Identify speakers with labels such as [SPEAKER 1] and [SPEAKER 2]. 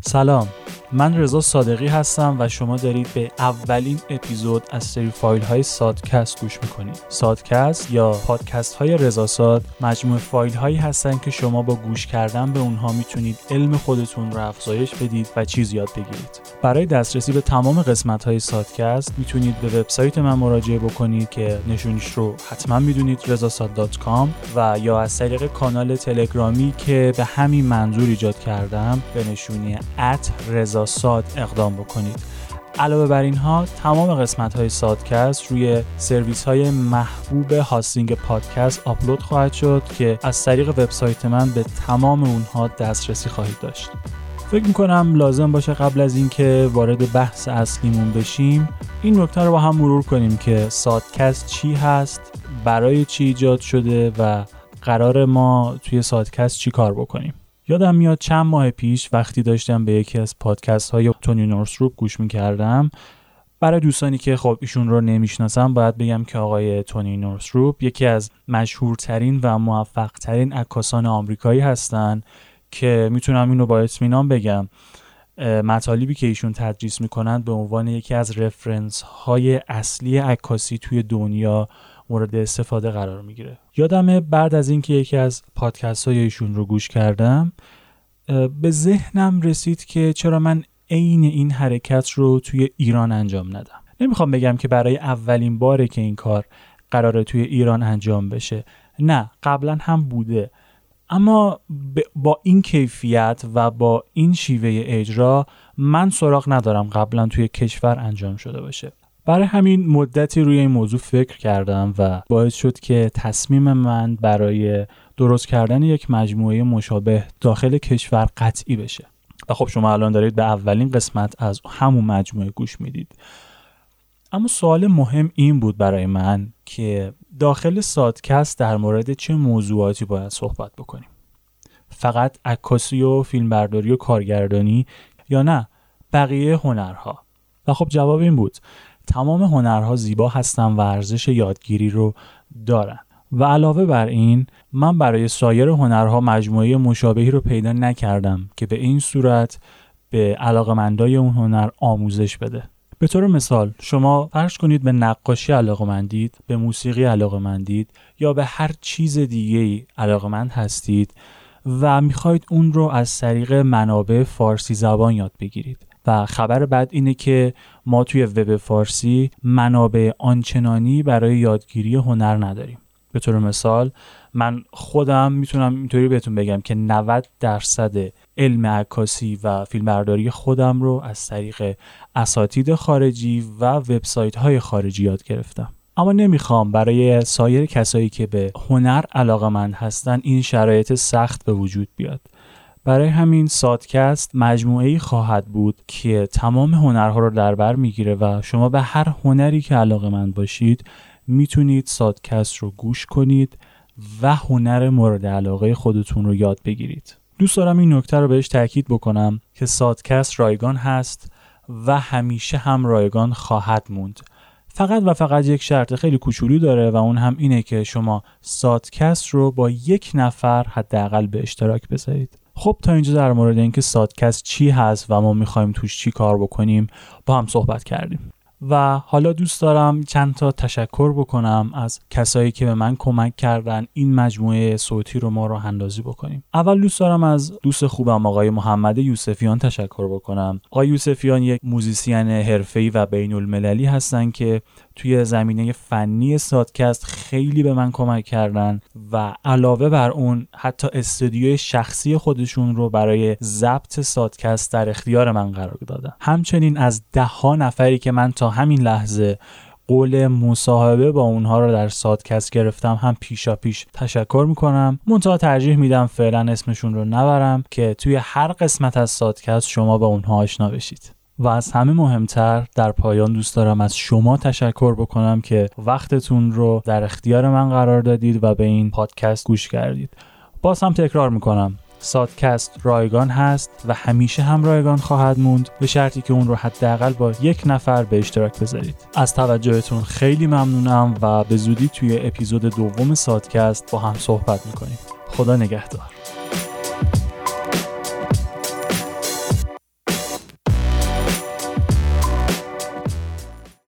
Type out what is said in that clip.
[SPEAKER 1] سلام. من رضا صادقی هستم و شما دارید به اولین اپیزود از سری فایل های سادکست گوش می‌کنید. سادکست یا پادکست های رضا ساد مجموع فایل هایی هستن که شما با گوش کردن به اونها می‌تونید علم خودتون رو افزایش بدید و چیز یاد بگیرید. برای دسترسی به تمام قسمت های سادکست می‌تونید به وبسایت من مراجعه بکنید که نشونش رو حتما می‌دونید رضاساد.com و یا از طریق کانال تلگرامی که به همین منظور ایجاد کردم به نشونی رضا ساد اقدام بکنید. علاوه بر اینها تمام قسمت های سادکست روی سرویس های محبوب هاستینگ پادکست آپلود خواهد شد که از طریق وبسایت من به تمام اونها دسترسی خواهید داشت. فکر می‌کنم لازم باشه قبل از اینکه وارد بحث اصلیمون بشیم این نکته رو با هم مرور کنیم که سادکست چی هست برای چی ایجاد شده و قرار ما توی سادکست چی کار بکنیم. یادم میاد چند ماه پیش وقتی داشتم به یکی از پادکست های تونی نورسروپ گوش می‌کردم برای دوستانی که خب ایشون رو نمی‌شناسم باید بگم که آقای تونی نورسروپ یکی از مشهورترین و موفقترین عکاسان آمریکایی هستند که می‌تونم اینو با اطمینان بگم مطالبی که ایشون تدریس می‌کنند به عنوان یکی از رفرنس های اصلی عکاسی توی دنیا مورد استفاده قرار می‌گیره. یادمه بعد از اینکه یکی از پادکست های ایشون رو گوش کردم به ذهنم رسید که چرا من عین این حرکت رو توی ایران انجام ندم. نمی‌خوام بگم که برای اولین باره که این کار قراره توی ایران انجام بشه. نه قبلا هم بوده. اما با این کیفیت و با این شیوه اجرا من سراغ ندارم قبلا توی کشور انجام شده باشه. برای همین مدتی روی این موضوع فکر کردم و باعث شد که تصمیم من برای درست کردن یک مجموعه مشابه داخل کشور قطعی بشه. و خب شما الان دارید به اولین قسمت از همون مجموعه گوش می‌دید. اما سوال مهم این بود برای من که داخل سادکست در مورد چه موضوعاتی باید صحبت بکنیم؟ فقط عکاسی و فیلمبرداری و کارگردانی یا نه؟ بقیه هنرها. و خب جواب این بود. تمام هنرها زیبا هستن و ارزش یادگیری رو دارن. و علاوه بر این من برای سایر هنرها مجموعه مشابهی رو پیدا نکردم که به این صورت به علاقمندای اون هنر آموزش بده. به طور مثال شما فرض کنید به نقاشی علاقمندید به موسیقی علاقمندید یا به هر چیز دیگه ای علاقمند هستید و می‌خواید اون رو از طریق منابع فارسی زبان یاد بگیرید. و خبر بعد اینه که ما توی وب فارسی منابع آنچنانی برای یادگیری هنر نداریم. به طور مثال من خودم می‌تونم اینطوری بهتون بگم که 90 درصد علم عکاسی و فیلمبرداری خودم رو از طریق اساتید خارجی و وبسایت های خارجی یاد گرفتم. اما نمی‌خوام برای سایر کسایی که به هنر علاقمند هستن این شرایط سخت به وجود بیاد. برای همین سادکست مجموعه خواهد بود که تمام هنرها رو در بر می‌گیره و شما به هر هنری که علاقه من باشید می‌تونید سادکست رو گوش کنید و هنر مورد علاقه خودتون رو یاد بگیرید. دوست دارم این نکته رو بهش تاکید بکنم که سادکست رایگان هست و همیشه هم رایگان خواهد موند. فقط و فقط یک شرط خیلی کوچولو داره و اون هم اینه که شما سادکست رو با یک نفر حداقل به اشتراک بذارید. خب تا اینجا در مورد اینکه سادکست چی هست و ما می‌خوایم توش چی کار بکنیم با هم صحبت کردیم. و حالا دوست دارم چند تا تشکر بکنم از کسایی که به من کمک کردن این مجموعه صوتی رو ما رو اندازی بکنیم. اول دوست دارم از دوست خوبم آقای محمد یوسفیان تشکر بکنم. آقای یوسفیان یک موزیسین حرفه‌ای و بین المللی هستن که توی زمینه فنی سادکست خیلی به من کمک کردن و علاوه بر اون حتی استودیوی شخصی خودشون رو برای ضبط سادکست در اختیار من قرار دادن. همچنین از ده ها نفری که من تا همین لحظه قول مصاحبه با اونها رو در سادکست گرفتم هم پیشا پیش تشکر می‌کنم. منتها ترجیح میدم فعلا اسمشون رو نبرم که توی هر قسمت از سادکست شما با اونها آشنا بشید. و از همه مهمتر در پایان دوست دارم از شما تشکر بکنم که وقتتون رو در اختیار من قرار دادید و به این پادکست گوش کردید. باز هم تکرار می‌کنم. سادکست رایگان هست و همیشه هم رایگان خواهد موند. به شرطی که اون رو حداقل با یک نفر به اشتراک بذارید. از توجهتون خیلی ممنونم و به زودی توی اپیزود دوم سادکست با هم صحبت می‌کنیم. خدا نگهدار.